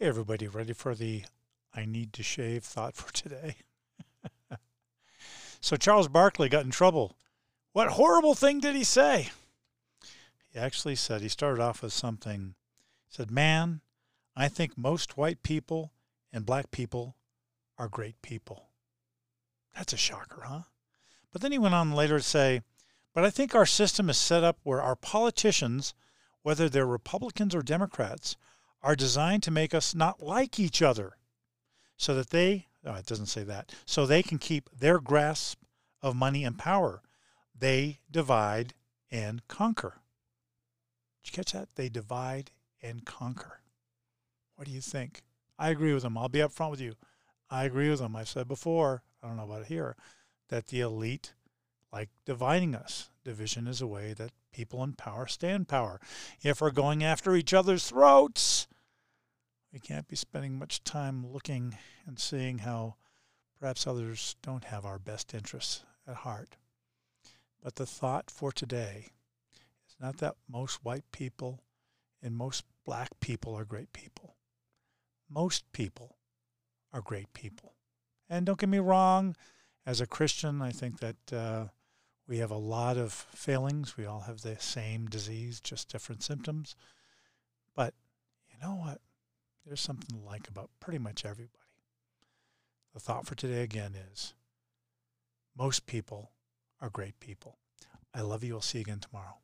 Hey, everybody, ready for the I need to shave thought for today? so, Charles Barkley got in trouble. What horrible thing did he say? He actually said, he started off with something. He said, Man, I think most white people and black people are great people. That's a shocker, huh? But then he went on later to say, But I think our system is set up where our politicians, whether they're Republicans or Democrats, are designed to make us not like each other so that they, oh, it doesn't say that, so they can keep their grasp of money and power. They divide and conquer. Did you catch that? They divide and conquer. What do you think? I agree with them. I'll be upfront with you. I agree with them. I've said before, I don't know about it here, that the elite like dividing us. Division is a way that people in power stay in power. If we're going after each other's throats, we can't be spending much time looking and seeing how perhaps others don't have our best interests at heart. But the thought for today is not that most white people and most black people are great people. Most people are great people. And don't get me wrong, as a Christian, I think that uh, we have a lot of failings. We all have the same disease, just different symptoms. But you know what? There's something to like about pretty much everybody. The thought for today again is most people are great people. I love you. I'll see you again tomorrow.